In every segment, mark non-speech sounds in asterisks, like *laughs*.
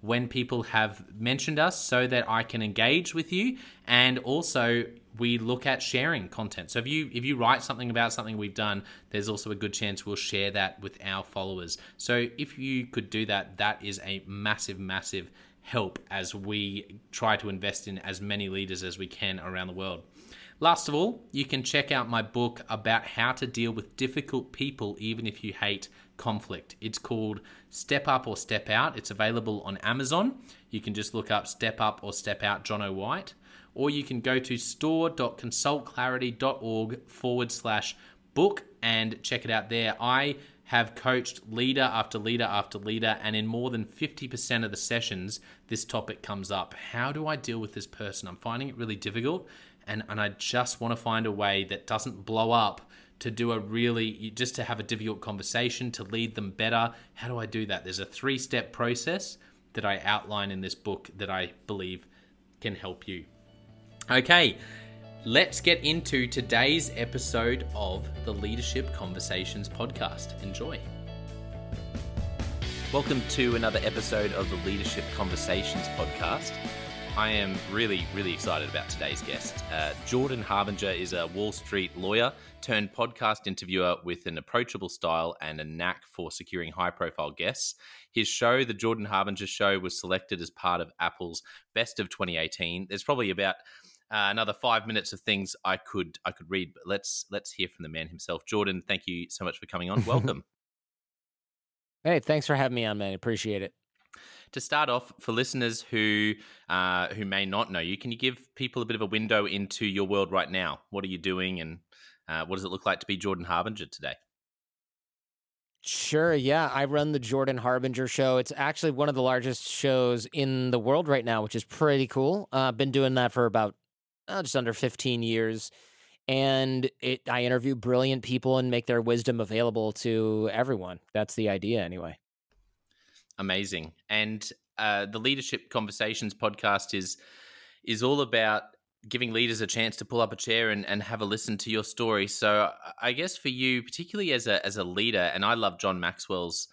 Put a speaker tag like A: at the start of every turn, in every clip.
A: when people have mentioned us so that I can engage with you and also we look at sharing content. So if you if you write something about something we've done, there's also a good chance we'll share that with our followers. So if you could do that, that is a massive massive help as we try to invest in as many leaders as we can around the world. Last of all, you can check out my book about how to deal with difficult people even if you hate conflict. It's called Step Up or Step Out. It's available on Amazon. You can just look up Step Up or Step Out Jono White, or you can go to store.consultclarity.org forward slash book and check it out there. I have coached leader after leader after leader, and in more than 50% of the sessions, this topic comes up. How do I deal with this person? I'm finding it really difficult, and, and I just want to find a way that doesn't blow up to do a really just to have a difficult conversation to lead them better. How do i do that? There's a three step process that i outline in this book that i believe can help you. Okay let's get into today's episode of the leadership conversations podcast. Enjoy. Welcome to another episode of the leadership conversations podcast I am really, really excited about today's guest. Uh, Jordan Harbinger is a Wall Street lawyer turned podcast interviewer with an approachable style and a knack for securing high profile guests. His show, The Jordan Harbinger Show, was selected as part of Apple's Best of 2018. There's probably about uh, another five minutes of things I could I could read, but let's let's hear from the man himself. Jordan, thank you so much for coming on. *laughs* Welcome.
B: hey, thanks for having me on, man. Appreciate it.
A: To start off, for listeners who uh, who may not know you, can you give people a bit of a window into your world right now? What are you doing, and uh, what does it look like to be Jordan Harbinger today?
B: Sure. Yeah. I run the Jordan Harbinger show. It's actually one of the largest shows in the world right now, which is pretty cool. I've uh, been doing that for about uh, just under 15 years. And it, I interview brilliant people and make their wisdom available to everyone. That's the idea, anyway.
A: Amazing. And uh, the Leadership Conversations podcast is is all about giving leaders a chance to pull up a chair and, and have a listen to your story. So I guess for you, particularly as a as a leader, and I love John Maxwell's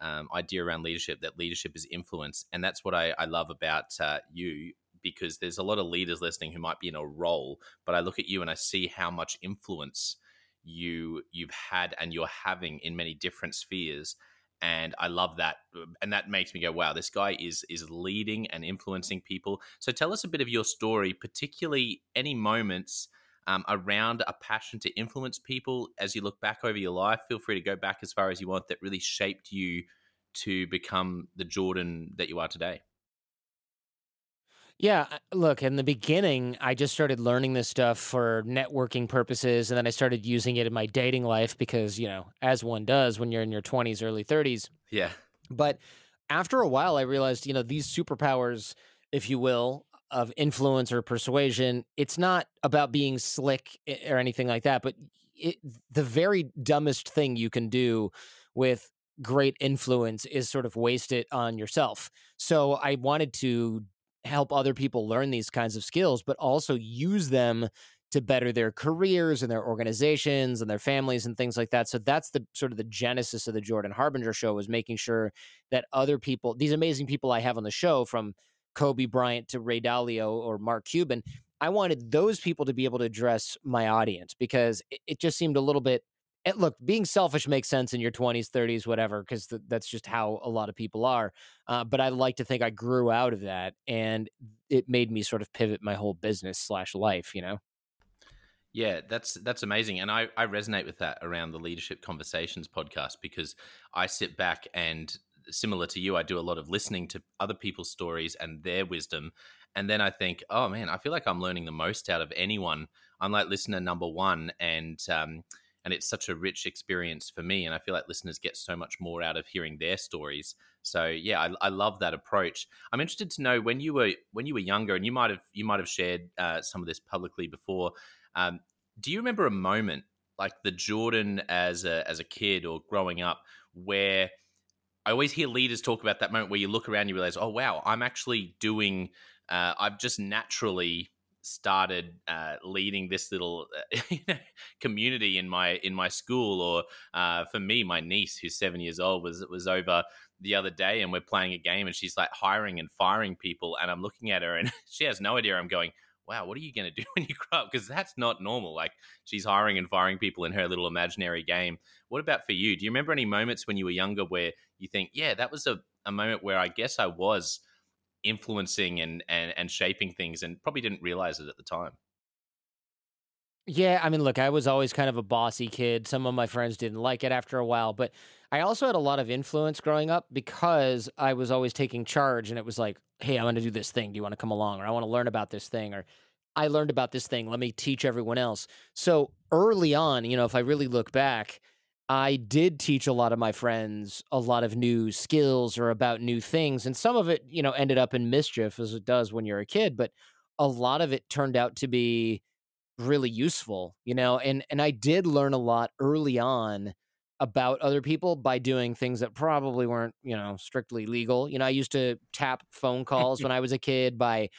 A: um, idea around leadership that leadership is influence, and that's what I, I love about uh, you because there's a lot of leaders listening who might be in a role, but I look at you and I see how much influence you you've had and you're having in many different spheres and I love that, and that makes me go, "Wow, this guy is is leading and influencing people." So, tell us a bit of your story, particularly any moments um, around a passion to influence people as you look back over your life. Feel free to go back as far as you want that really shaped you to become the Jordan that you are today.
B: Yeah, look, in the beginning, I just started learning this stuff for networking purposes. And then I started using it in my dating life because, you know, as one does when you're in your 20s, early 30s.
A: Yeah.
B: But after a while, I realized, you know, these superpowers, if you will, of influence or persuasion, it's not about being slick eh, or anything like that. But it, the very dumbest thing you can do with great influence is sort of waste it on yourself. So I wanted to help other people learn these kinds of skills, but also use them to better their careers and their organizations and their families and things like that. So that's the sort of the genesis of the Jordan Harbinger show was making sure that other people, these amazing people I have on the show from Kobe Bryant to Ray Dalio or Mark Cuban, I wanted those people to be able to address my audience because it, it just seemed a little bit look, being selfish makes sense in your 20s, 30s, whatever, because th- that's just how a lot of people are. Uh, but I like to think I grew out of that, and it made me sort of pivot my whole business slash life. You know.
A: Yeah, that's that's amazing, and I I resonate with that around the Leadership Conversations podcast because I sit back and similar to you, I do a lot of listening to other people's stories and their wisdom, and then I think, oh man, I feel like I'm learning the most out of anyone. I'm like listener number one, and um, and it's such a rich experience for me and i feel like listeners get so much more out of hearing their stories so yeah i, I love that approach i'm interested to know when you were when you were younger and you might have you might have shared uh, some of this publicly before um, do you remember a moment like the jordan as a as a kid or growing up where I always hear leaders talk about that moment where you look around and you realize, oh wow, I'm actually doing. Uh, I've just naturally started uh, leading this little uh, *laughs* community in my in my school, or uh, for me, my niece who's seven years old was was over the other day, and we're playing a game, and she's like hiring and firing people, and I'm looking at her, and *laughs* she has no idea. I'm going. Wow, what are you going to do *laughs* when you grow up? Because that's not normal. Like she's hiring and firing people in her little imaginary game. What about for you? Do you remember any moments when you were younger where you think, yeah, that was a, a moment where I guess I was influencing and, and and shaping things and probably didn't realize it at the time
B: yeah, I mean, look, I was always kind of a bossy kid. Some of my friends didn't like it after a while, but I also had a lot of influence growing up because I was always taking charge and it was like, hey, I want to do this thing. Do you want to come along? Or I want to learn about this thing. Or I learned about this thing. Let me teach everyone else. So early on, you know, if I really look back, I did teach a lot of my friends a lot of new skills or about new things. And some of it, you know, ended up in mischief as it does when you're a kid, but a lot of it turned out to be really useful, you know, and and I did learn a lot early on about other people by doing things that probably weren't, you know, strictly legal. You know, I used to tap phone calls when I was a kid by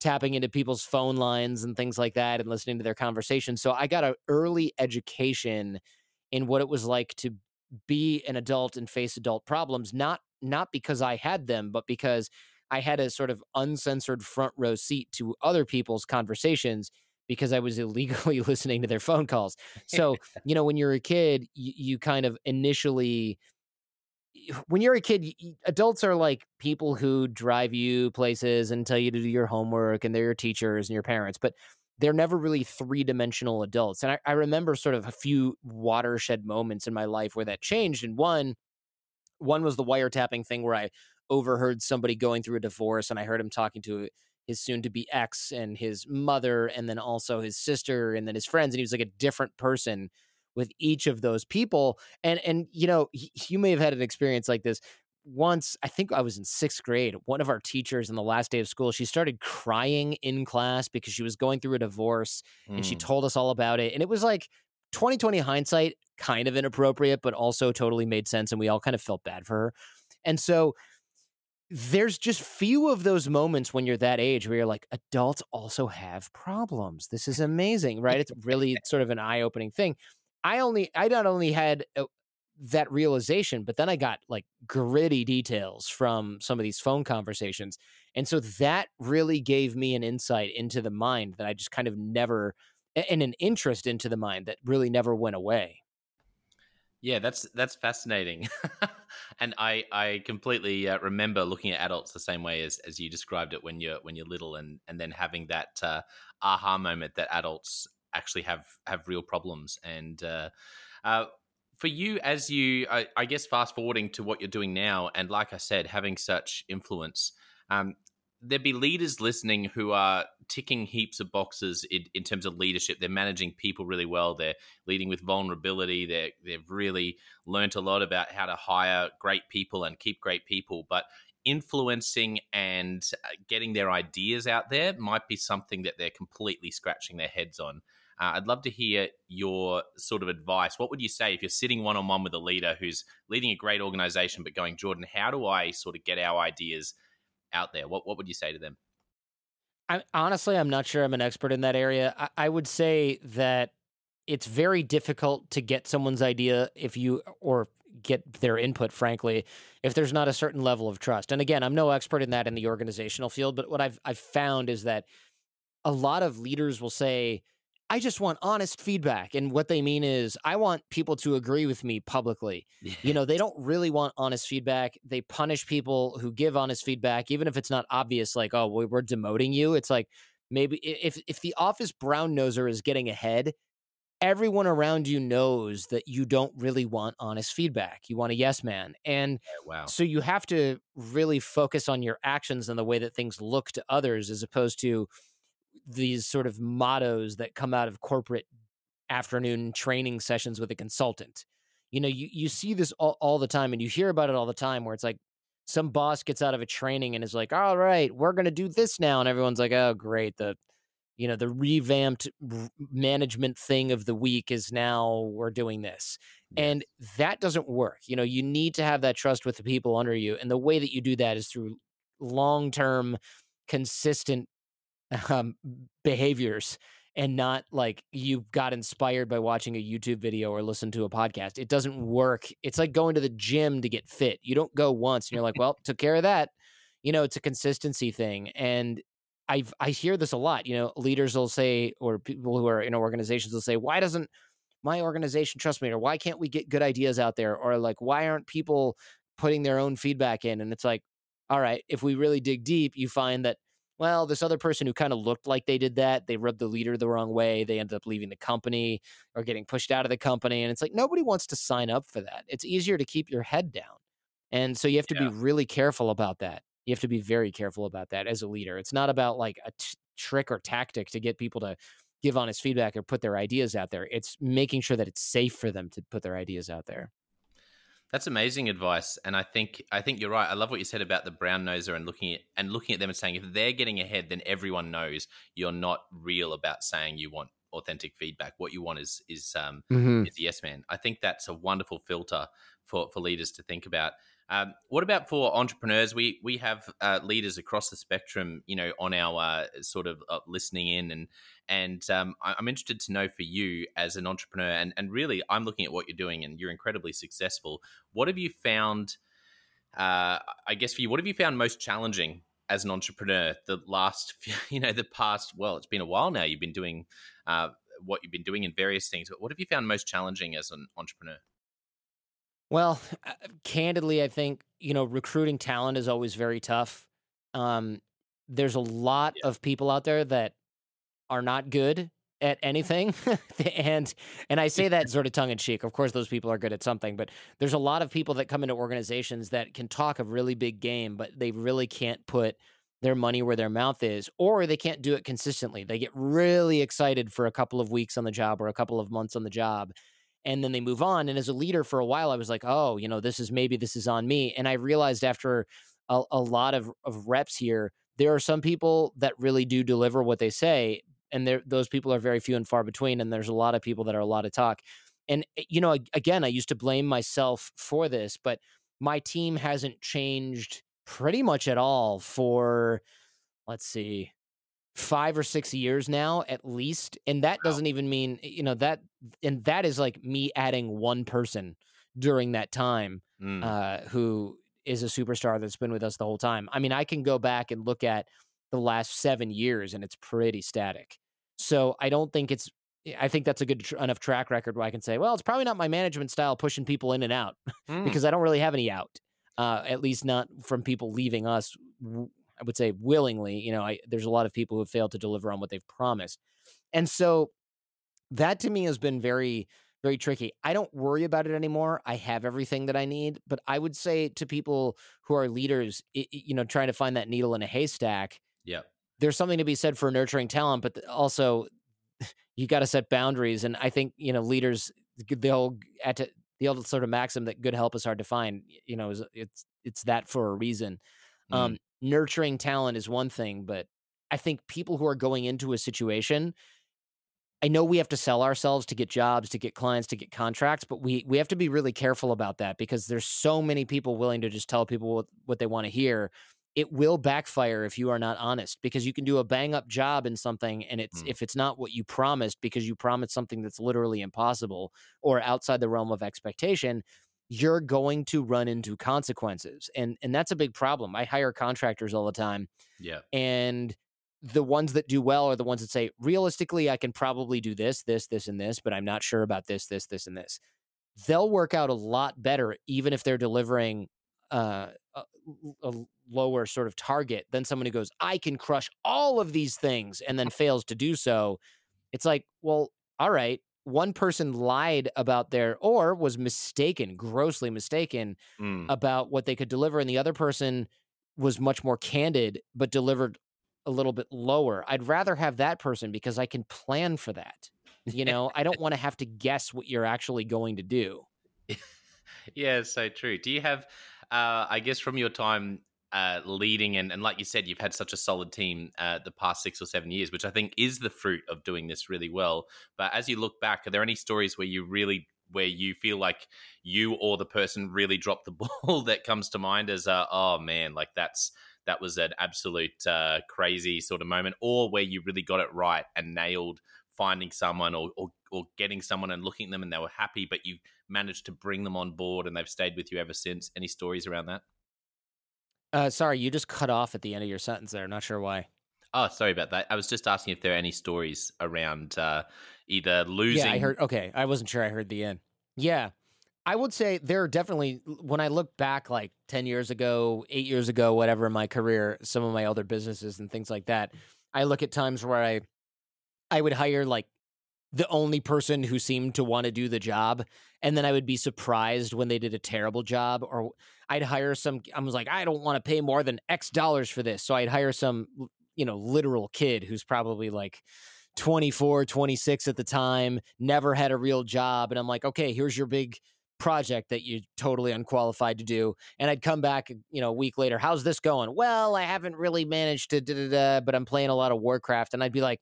B: tapping into people's phone lines and things like that and listening to their conversations. So I got an early education in what it was like to be an adult and face adult problems not not because I had them but because I had a sort of uncensored front row seat to other people's conversations because I was *laughs* illegally listening to their phone calls. So, *laughs* you know, when you're a kid, you, you kind of initially when you're a kid, adults are like people who drive you places and tell you to do your homework, and they're your teachers and your parents. But they're never really three dimensional adults. And I, I, remember sort of a few watershed moments in my life where that changed. And one, one was the wiretapping thing where I overheard somebody going through a divorce and I heard him talking to his soon to be ex and his mother and then also his sister and then his friends and he was like a different person with each of those people and and you know you may have had an experience like this once i think i was in sixth grade one of our teachers on the last day of school she started crying in class because she was going through a divorce mm. and she
A: Mm.
B: told us all about it and it was like 2020 hindsight kind of inappropriate but also totally made sense and we all kind of felt bad for her and so there's just few of those moments when you're that age where you're like adults also have problems this is amazing right it's really *laughs* sort of an eye-opening thing i only i not only had uh, that realization but then i got like gritty details from some of these phone conversations and so that really gave me an insight into the mind that i just kind of never and an interest into the mind that really never went away
A: Yeah, that's that's fascinating, *laughs* and I I completely uh, remember looking at adults the same way as, as you described it when you're when you're little, and and then having that uh, aha moment that adults actually have have real problems. And uh, uh, for you, as you I, I guess fast forwarding to what you're doing now, and like I said, having such influence. Um, There'd be leaders listening who are ticking heaps of boxes in, in terms of leadership. They're managing people really well. They're leading with vulnerability. They they've really learnt a lot about how to hire great people and keep great people. But influencing and uh, getting their ideas out there might be something that they're completely scratching their heads on. Uh, I'd love to hear your sort of advice. What would you say if you're sitting one on one with a leader who's leading a great organization, but going, Jordan, how do I sort of get our ideas out there? What what would you say to them?
B: I, honestly, I'm not sure I'm an expert in that area. I, I would say that it's very difficult to get someone's idea if you or get their input, frankly, if there's not a certain level of trust. And again, I'm no expert in that in the organizational field, but what I've I've found is that a lot of leaders will say, I just want honest feedback. And what they mean is, I want people to agree with me publicly. *laughs* You know, they don't really want honest feedback. They punish people who give honest feedback, even if it's not obvious, like, oh, we- we're demoting you. It's like maybe if if the office brown noser is getting ahead, everyone around you knows that you don't really want honest feedback. You want a yes man. And
A: wow.
B: so you have to really focus on your actions and the way that things look to others as opposed to these sort of mottos that come out of corporate afternoon training sessions with a consultant. You know, you, you see this all, all the time and you hear about it all the time where it's like some boss gets out of a training and is like, all right, we're going to do this now. And everyone's like, oh, great. The, you know, the revamped management thing of the week is now we're doing this. And that doesn't work. You know, you need to have that trust with the people under you. And the way that you do that is through long term, consistent um, behaviors and not like you got inspired by watching a YouTube video or listen to a podcast. It doesn't work. It's like going to the gym to get fit. You don't go once and you're like, well, took care of that. You know, it's a consistency thing. And I I hear this a lot. You know, leaders will say, or people who are in organizations will say, why doesn't my organization trust me? Or why can't we get good ideas out there? Or like, why aren't people putting their own feedback in? And it's like, all right, if we really dig deep, you find that well, this other person who kind of looked like they did that, they rubbed the leader the wrong way. They ended up leaving the company or getting pushed out of the company. And it's like nobody wants to sign up for that. It's easier to keep your head down. And so you have to
A: Yeah.
B: be really careful about that. You have to be very careful about that as a leader. It's not about like a t- trick or tactic to get people to give honest feedback or put their ideas out there. It's making sure that it's safe for them to put their ideas out there.
A: That's amazing advice, and I think I think you're right. I love what you said about the brown noser and looking at and looking at them and saying if they're getting ahead, then everyone knows you're not real about saying you want authentic feedback. What you want is is um,
B: Mm-hmm.
A: is yes man. I think that's a wonderful filter for for leaders to think about. Um, what about for entrepreneurs? We we have uh, leaders across the spectrum, you know, on our uh, sort of uh, listening in, and and um, I- I'm interested to know for you as an entrepreneur, and and really, I'm looking at what you're doing, and you're incredibly successful. What have you found? Uh, I guess for you, what have you found most challenging as an entrepreneur? The last, *laughs* you know, the past. Well, it's been a while now. You've been doing uh, what you've been doing in various things. But what have you found most challenging as an entrepreneur?
B: Well, uh, candidly, I think you know recruiting talent is always very tough. Um, there's a lot of people out there that are not good at anything *laughs* and and I say that *laughs* sort of tongue in cheek. Of course those people are good at something, but there's a lot of people that come into organizations that can talk a really big game, but they really can't put their money where their mouth is or they can't do it consistently. They get really excited for a couple of weeks on the job or a couple of months on the job and then they move on and as a leader for a while I was like, "Oh, you know, this is maybe this is on me." And I realized after a, a lot of of reps here, there are some people that really do deliver what they say, and those people are very few and far between and there's a lot of people that are a lot of talk and eh, you know again i used to blame myself for this but my team hasn't changed pretty much at all for let's see five or six years now at least and that doesn't even mean you know that and that is like me adding one person during that time mm. uh, who is a superstar that's been with us the whole time i mean i can go back and look at the last seven years and it's pretty static. So I don't think it's, I think that's a good tr- enough track record where I can say, well, it's probably not my management style pushing people in and out *laughs* mm. because I don't really have any out, uh, at least not from people leaving us. I would say willingly, you know, I, there's a lot of people who have failed to deliver on what they've promised. And so that to me has been very, very tricky. I don't worry about it anymore. I have everything that I need, but I would say to people who are leaders, you know, trying to find that needle in a haystack,
A: yeah.
B: There's something to be said for nurturing talent, but also *sighs* you got to set boundaries. And I think, you know, leaders, the old, at the old sort of maxim that good help is hard to find, you know, is it's, it's that for a reason. Mm. Um, nurturing talent is one thing, but I think people who are going into a situation, I know we have to sell ourselves to get jobs, to get clients, to get contracts, but we we have to be really careful about that because there's so many people willing to just tell people what, what they want to hear it will backfire if you are not honest because you can do a bang up job in something and it's mm. if it's not what you promised because you promised something that's literally impossible or outside the realm of expectation you're going to run into consequences and and that's a big problem. I hire contractors all the time
A: yeah.
B: and the ones that do well are the ones that say realistically i can probably do this this this and this but i'm not sure about this this this and this. They'll work out a lot better even if they're delivering uh, a, a, lower sort of target than someone who goes, I can crush all of these things and then fails to do so. It's like, well, all right, one person lied about their or was mistaken, grossly mistaken mm. about what they could deliver, and the other person was much more candid but delivered a little bit lower. I'd rather have that person because I can plan for that. You know, I don't want to have to guess what you're actually going to do. *laughs*
A: yeah, so true. Do you have uh, I guess from your time uh, leading and, and like you said, you've had such a solid team uh, the past six or seven years, which I think is the fruit of doing this really well. But as you look back, are there any stories where you really where you feel like you or the person really dropped the *laughs* ball that comes to mind as uh, oh man, like that's that was an absolute uh, crazy sort of moment, or where you really got it right and nailed finding someone or, or or getting someone and looking at them and they were happy, but you managed to bring them on board and they've stayed with you ever since. Any stories around that?
B: Uh, sorry, you just cut off at the end of your sentence there. Not sure why.
A: Oh, sorry about that. I was just asking if there are any stories around uh, either losing.
B: Yeah, I heard. Okay, I wasn't sure. I heard the end. Yeah, I would say there are definitely. When I look back, like ten years ago, eight years ago, whatever in my career, some of my other businesses and things like that, I look at times where I, I would hire like the only person who seemed to want to do the job and then i would be surprised when they did a terrible job or i'd hire some i was like i don't want to pay more than x dollars for this. So i'd hire some you know literal kid who's probably like 24 26 at the time never had a real job and i'm like okay here's your big project that you're totally unqualified to do. And I'd come back, you know, a week later, how's this going? Well, I haven't really managed to, da, da, da, but I'm playing a lot of Warcraft. And I'd be like,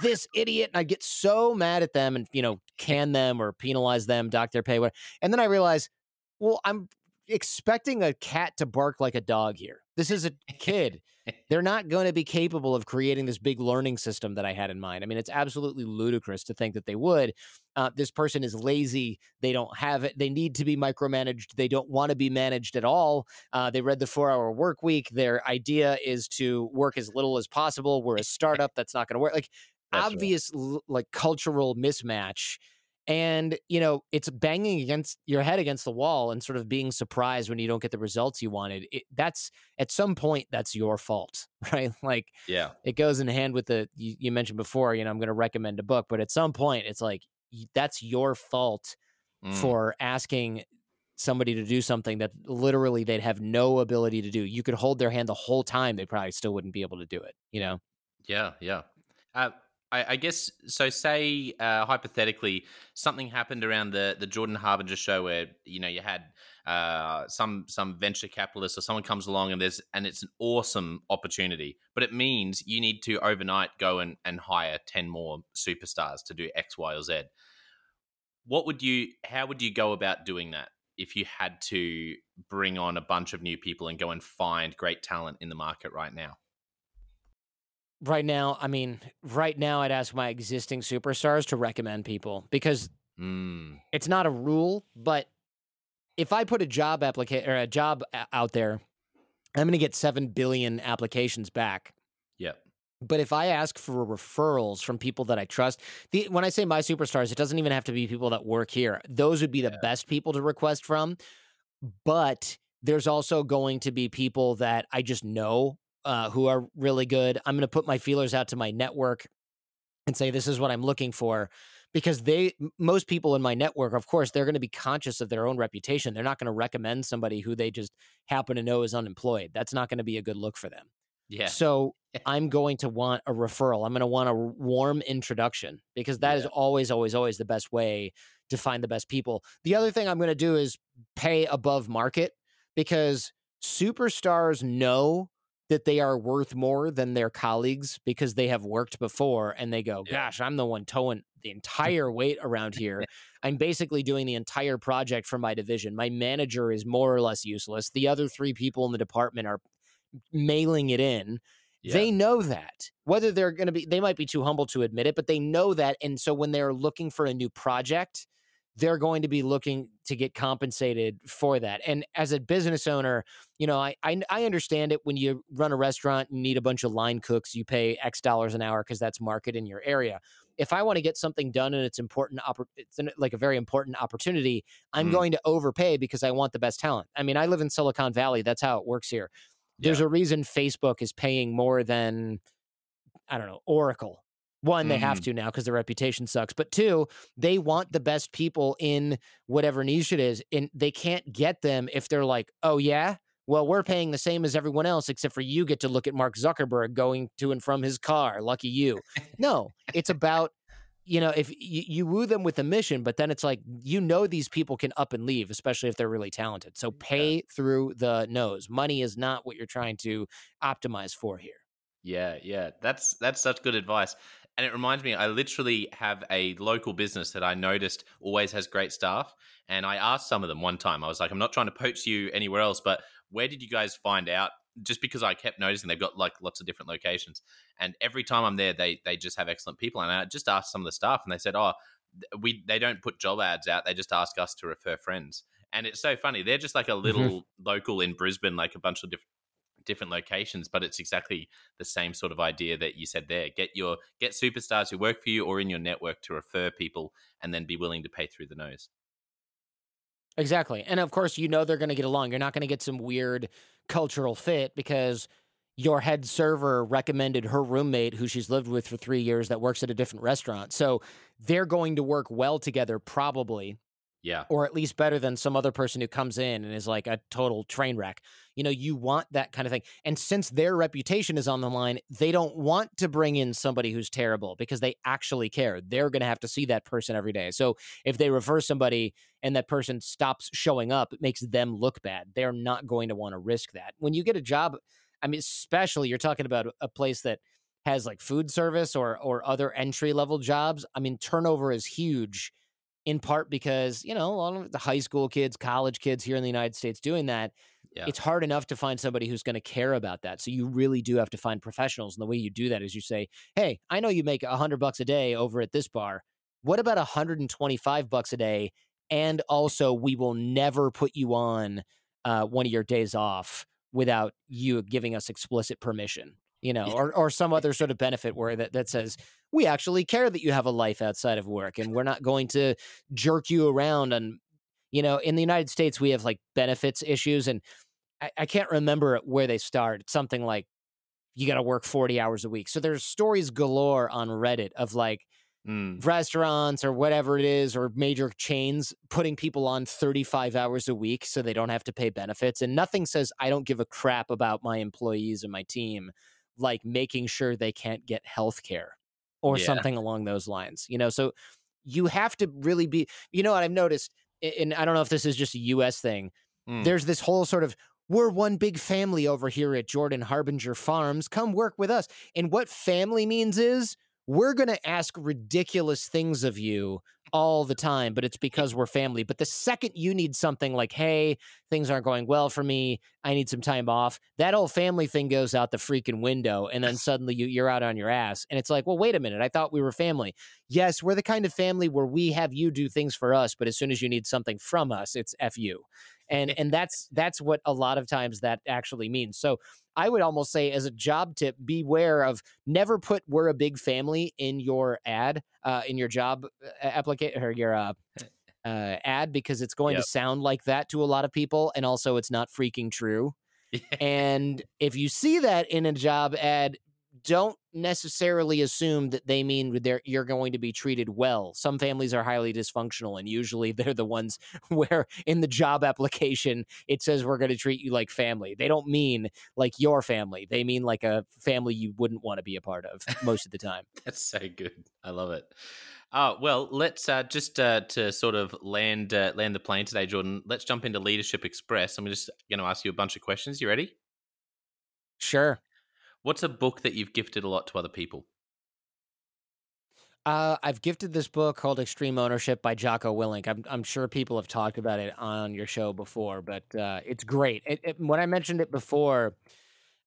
B: this *laughs* idiot. And I'd get so mad at them and, you know, can them or penalize them, dock their pay. Whatever. And then I realize, well, I'm expecting a cat to bark like a dog here. This is a kid. They're not going to be capable of creating this big learning system that I had in mind. I mean, it's absolutely ludicrous to think that they would. Uh, this person is lazy. They don't have it. They need to be micromanaged. They don't want to be managed at all. Uh, they read the four hour work week. Their idea is to work as little as possible. We're a startup that's not going to work. Like, that's obvious, right. l- like cultural mismatch and you know it's banging against your head against the wall and sort of being surprised when you don't get the results you wanted it, that's at some point that's your fault *laughs* right? Like
A: yeah.
B: it goes in hand with the you, you mentioned before you know i'm going to recommend a book but at some point it's like that's your fault mm. for asking somebody to do something that literally they'd have no ability to do. You could hold their hand the whole time they probably still wouldn't be able to do it you know?
A: Yeah yeah. Uh, I, I guess so. Say uh, hypothetically, something happened around the the Jordan Harbinger show where you know you had uh, some some venture capitalist or someone comes along and there's and it's an awesome opportunity, but it means you need to overnight go and, and hire ten more superstars to do X, Y, or Z. What would you? How would you go about doing that if you had to bring on a bunch of new people and go and find great talent in the market right now?
B: Right now, I mean, right now, I'd ask my existing superstars to recommend people because
A: mm.
B: it's not a rule, but if I put a job application or a job out there, I'm going to get 7 billion applications back.
A: Yep.
B: But if I ask for referrals from people that I trust, the when I say my superstars, it doesn't even have to be people that work here. Those would be the yeah. best people to request from. But there's also going to be people that I just know uh, who are really good. I'm going to put my feelers out to my network and say, this is what I'm looking for. Because they, most people in my network, of course, they're going to be conscious of their own reputation. They're not going to recommend somebody who they just happen to know is unemployed. That's not going to be a good look for them.
A: Yeah.
B: So I'm going to want a referral. I'm going to want a warm introduction because that yeah. is always, always, always the best way to find the best people. The other thing I'm going to do is pay above market because superstars know that they are worth more than their colleagues because they have worked before and they go, gosh, I'm the one towing the *laughs* entire weight around here. I'm basically doing the entire project for my division. My manager is more or less useless. The other three people in the department are mailing it in. Yeah. They know that. Whether they're going to be, they might be too humble to admit it, but they know that. And so when they're looking for a new project, they're going to be looking to get compensated for that. And as a business owner, you know, I, I, I understand it when you run a restaurant and need a bunch of line cooks, you pay X dollars an hour because that's market in your area. If I want to get something done and it's important, it's like a very important opportunity, I'm mm. going to overpay because I want the best talent. I mean, I live in Silicon Valley. That's how it works here. There's yeah. a reason Facebook is paying more than I don't know Oracle one, they mm. have to now because their reputation sucks. But two, they want the best people in whatever niche it is. And they can't get them if they're like, oh, yeah, well, we're paying the same as everyone else, except for you get to look at Mark Zuckerberg going to and from his car. Lucky you. *laughs* No, it's about, you know, if you, you woo them with a mission, but then it's like, you know, these people can up and leave, especially if they're really talented. So pay yeah. through the nose. Money is not what you're trying to optimize for here.
A: Yeah, yeah, that's that's such good advice. And it reminds me, I literally have a local business that I noticed always has great staff. And I asked some of them one time, I was like, I'm not trying to poach you anywhere else, but where did you guys find out? Just because I kept noticing they've got like lots of different locations. And every time I'm there, they they just have excellent people. And I just asked some of the staff and they said, Oh, we they don't put job ads out, they just ask us to refer friends. And it's so funny. They're just like a mm-hmm. little mm-hmm. local in Brisbane, like a bunch of different different locations, but it's exactly the same sort of idea that you said there. Get your get superstars who work for you or in your network to refer people, and then be willing to pay through the nose.
B: Exactly, and of course, you know they're going to get along. You're not going to get some weird cultural fit because your head server recommended her roommate who she's lived with for three years that works at a different restaurant. So they're going to work well together, probably.
A: Yeah.
B: Or at least better than some other person who comes in and is like a total train wreck. You know, you want that kind of thing. And since their reputation is on the line, they don't want to bring in somebody who's terrible because they actually care. They're going to have to see that person every day. So if they refer somebody and that person stops showing up, it makes them look bad. They're not going to want to risk that. When you get a job, I mean, especially you're talking about a place that has like food service or or other entry level jobs. I mean, turnover is huge in part because you know a lot of the high school kids college kids here in the united states doing that yeah. it's hard enough to find somebody who's going to care about that. So you really do have to find professionals and the way you do that is you say hey i know you make a 100 bucks a day over at this bar. What about 125 bucks a day? And also we will never put you on uh, one of your days off without you giving us explicit permission you know, or or some other sort of benefit where that that says we actually care that you have a life outside of work and we're not going to jerk you around and you know, in the United States we have like benefits issues and I, I can't remember where they start. It's something like you got to work 40 hours a week. So there's stories galore on Reddit of like mm. restaurants or whatever it is or major chains putting people on 35 hours a week so they don't have to pay benefits. And nothing says I don't give a crap about my employees and my team like making sure they can't get health care or yeah. something along those lines. You know, so you have to really be, you know what I've noticed, and I don't know if this is just a US thing. Mm. There's this whole sort of we're one big family over here at Jordan Harbinger Farms. Come work with us. And what family means is we're going to ask ridiculous things of you all the time, but it's because we're family. But the second you need something like, hey, things aren't going well for me, I need some time off, that whole family thing goes out the freaking window. And then *laughs* suddenly you, you're out on your ass. And it's like, well, wait a minute. I thought we were family. Yes, we're the kind of family where we have you do things for us, but as soon as you need something from us, it's F you and and that's that's what a lot of times that actually means. So i would almost say as a job tip beware of never put we're a big family in your ad uh, in your job uh, application or your uh, *laughs* uh, ad because it's going yep. to sound like that to a lot of people and also it's not freaking true. *laughs* And if you see that in a job ad don't necessarily assume that they mean they're, you're going to be treated well. Some families are highly dysfunctional, and usually *laughs* they're the ones *laughs* where in the job application it says we're going to treat you like family. They don't mean like your family. They mean like a family you wouldn't want to be a part of most of the time. *laughs*
A: That's so good. I love it. Oh well, let's uh, just uh, to sort of land uh, land the plane today, Jordan. Let's jump into Leadership Express. I'm just going to ask you a bunch of questions. You ready?
B: Sure.
A: What's a book that you've gifted a lot to other people?
B: Uh, I've gifted this book called Extreme Ownership by Jocko Willink. I'm, I'm sure people have talked about it on your show before, but uh, it's great. It, it, when I mentioned it before,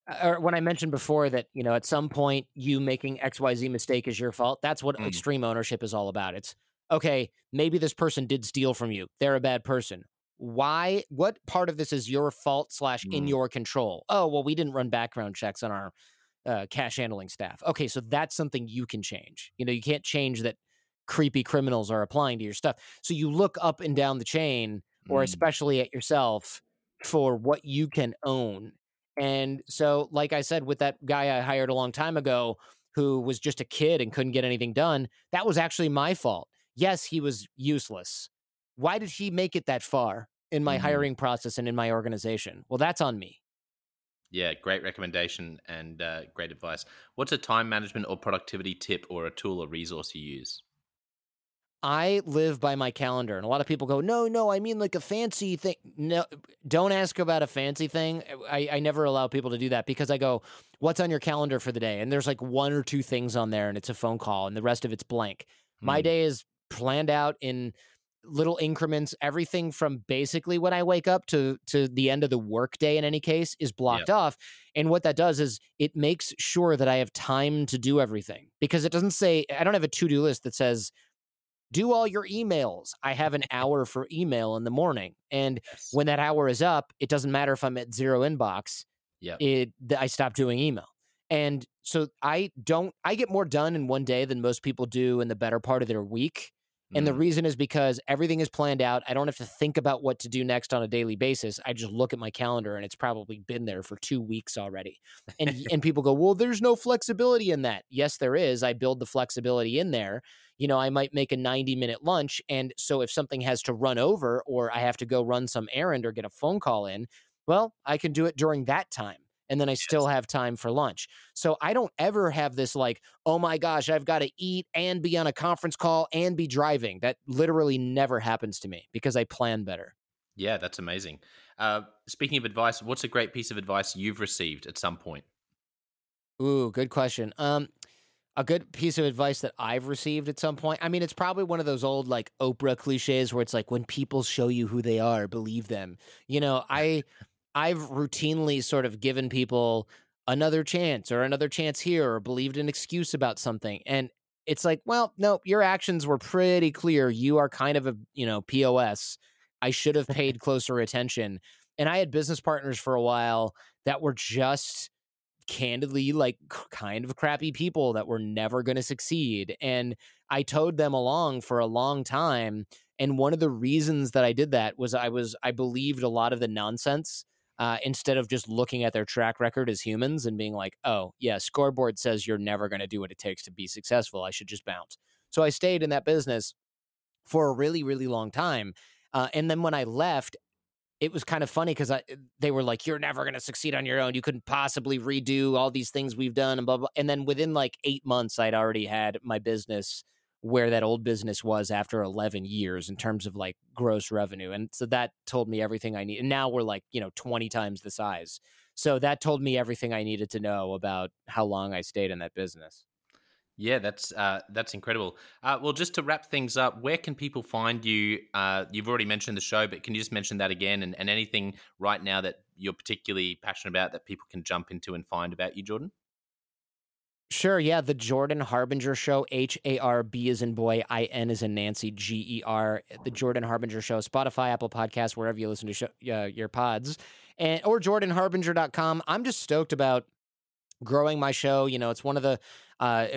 B: uh, or when I mentioned before that you know at some point you making X Y Z mistake is your fault. That's what mm. extreme ownership is all about. It's okay. Maybe this person did steal from you. They're a bad person why what part of this is your fault slash in mm. your control? Oh well we didn't run background checks on our uh, cash handling staff. Okay so that's something you can change. You know you can't change that creepy criminals are applying to your stuff. So you look up and down the chain or mm. especially at yourself for what you can own. And so like i said with that guy i hired a long time ago who was just a kid and couldn't get anything done that was actually my fault. Yes he was useless why did he make it that far in my mm-hmm. hiring process and in my organization? Well, that's on me.
A: Yeah, great recommendation and uh, great advice. What's a time management or productivity tip or a tool or resource you use?
B: I live by my calendar, and a lot of people go, "No, no, I mean like a fancy thing." No, don't ask about a fancy thing. I, I never allow people to do that because I go, "What's on your calendar for the day?" And there's like one or two things on there, and it's a phone call, and the rest of it's blank. Mm. My day is planned out in little increments everything from basically when i wake up to to the end of the workday in any case is blocked yep. off and what that does is it makes sure that i have time to do everything because it doesn't say i don't have a to-do list that says do all your emails i have an *laughs* hour for email in the morning and yes. when that hour is up it doesn't matter if i'm at zero inbox yeah it i stop doing email and so i don't i get more done in one day than most people do in the better part of their week and the mm-hmm. reason is because everything is planned out. I don't have to think about what to do next on a daily basis. I just look at my calendar and it's probably been there for 2 weeks already. And and people go, "Well, there's no flexibility in that." Yes, there is. I build the flexibility in there. You know, I might make a 90-minute lunch and so if something has to run over or I have to go run some errand or get a phone call in, well, I can do it during that time and then I still have time for lunch. So I don't ever have this like, oh my gosh, I've got to eat and be on a conference call and be driving. That literally never happens to me because I plan better.
A: Yeah, that's amazing. Uh, speaking of advice, what's a great piece of advice you've received at some point?
B: Ooh, good question. Um, a good piece of advice that I've received at some point. I mean, it's probably one of those old like Oprah cliches where it's like when people show you who they are, believe them. You know, *laughs* I I've routinely sort of given people another chance or another chance here or believed an excuse about something. And it's like, well, no, your actions were pretty clear. You are kind of a, you know, POS. I should have paid *laughs* closer attention. And I had business partners for a while that were just candidly like kind of crappy people that were never going to succeed. And I towed them along for a long time. And one of the reasons that I did that was I was, I believed a lot of the nonsense. Uh, instead of just looking at their track record as humans and being like, oh, yeah, scoreboard says you're never going to do what it takes to be successful. I should just bounce. So I stayed in that business for a really, really long time. Uh, and then when I left, it was kind of funny because I they were like, "You're never going to succeed on your own. You couldn't possibly redo all these things we've done." And blah blah. And then within like eight months, I'd already had my business where that old business was after 11 years in terms of like gross revenue. And so that told me everything I need. And now we're like, you know, 20 times the size. So that told me everything I needed to know about how long I stayed in that business.
A: Yeah, that's uh, that's incredible. Uh, well, just to wrap things up, where can people find you? Uh, you've already mentioned the show, but can you just mention that again and, and anything right now that you're particularly passionate about that people can jump into and find about you, Jordan?
B: Sure, yeah. The Jordan Harbinger Show, H A R B is in boy, I N is in Nancy, G E R. The Jordan Harbinger Show, Spotify, Apple Podcasts, wherever you listen to show, uh, your pods, and or JordanHarbinger.com. I'm just stoked about growing my show. You know, it's one of the uh,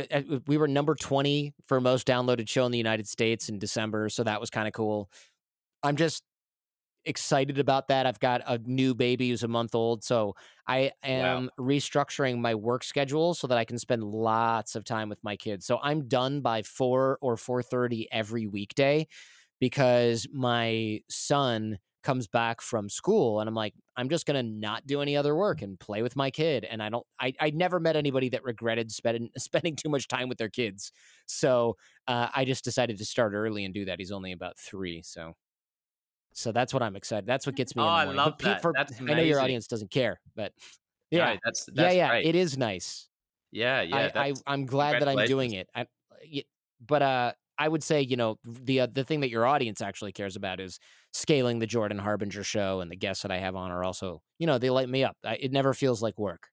B: we were number 20 for most downloaded show in the United States in December, so that was kind of cool. I'm just excited about that. I've got a new baby who's a month old, so I am wow. restructuring my work schedule so that I can spend lots of time with my kids. So I'm done by 4 or 4:30 every weekday because my son comes back from school and I'm like, I'm just gonna not do any other work and play with my kid. And I don't I I never met anybody that regretted spending *laughs* spending too much time with their kids. So uh, I just decided to start early and do that. He's only about three, so so that's what I'm excited. That's what gets me.
A: Oh, I love that. For,
B: I know your audience doesn't care, but *laughs* yeah,
A: no, that's, that's
B: yeah, yeah.
A: Great.
B: It is nice.
A: Yeah, yeah.
B: I, I am glad that I'm doing it. I, but uh, I would say, you know, the uh, the thing that your audience actually cares about is scaling the Jordan Harbinger show, and the guests that I have on are also, you know, they light me up. I, it never feels like work.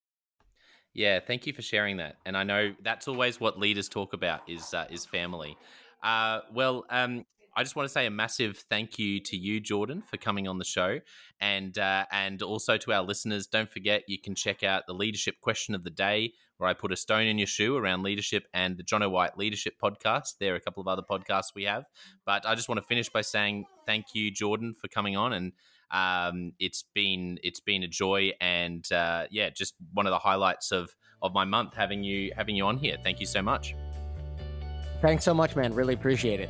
A: Yeah, thank you for sharing that. And I know that's always what leaders talk about is uh, is family. Uh, well, um, I just want to say a massive thank you to you, Jordan, for coming on the show, and uh, and also to our listeners. Don't forget, you can check out the leadership question of the day, where I put a stone in your shoe around leadership, and the Jonno White Leadership Podcast. There are a couple of other podcasts we have, but I just want to finish by saying thank you, Jordan, for coming on, and um, it's been it's been a joy, and uh, yeah, just one of the highlights of of my month having you having you on here. Thank you so much.
B: Thanks so much, man. Really appreciate it.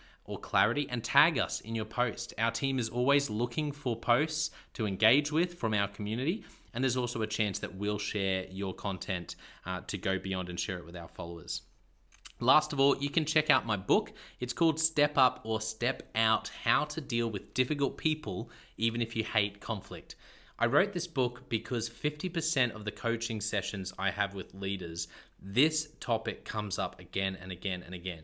A: or clarity and tag us in your post. Our team is always looking for posts to engage with from our community. And there's also a chance that we'll share your content uh, to go beyond and share it with our followers. Last of all, you can check out my book. It's called Step Up or Step Out How to Deal with Difficult People, Even If You Hate Conflict. I wrote this book because 50% of the coaching sessions I have with leaders, this topic comes up again and again and again.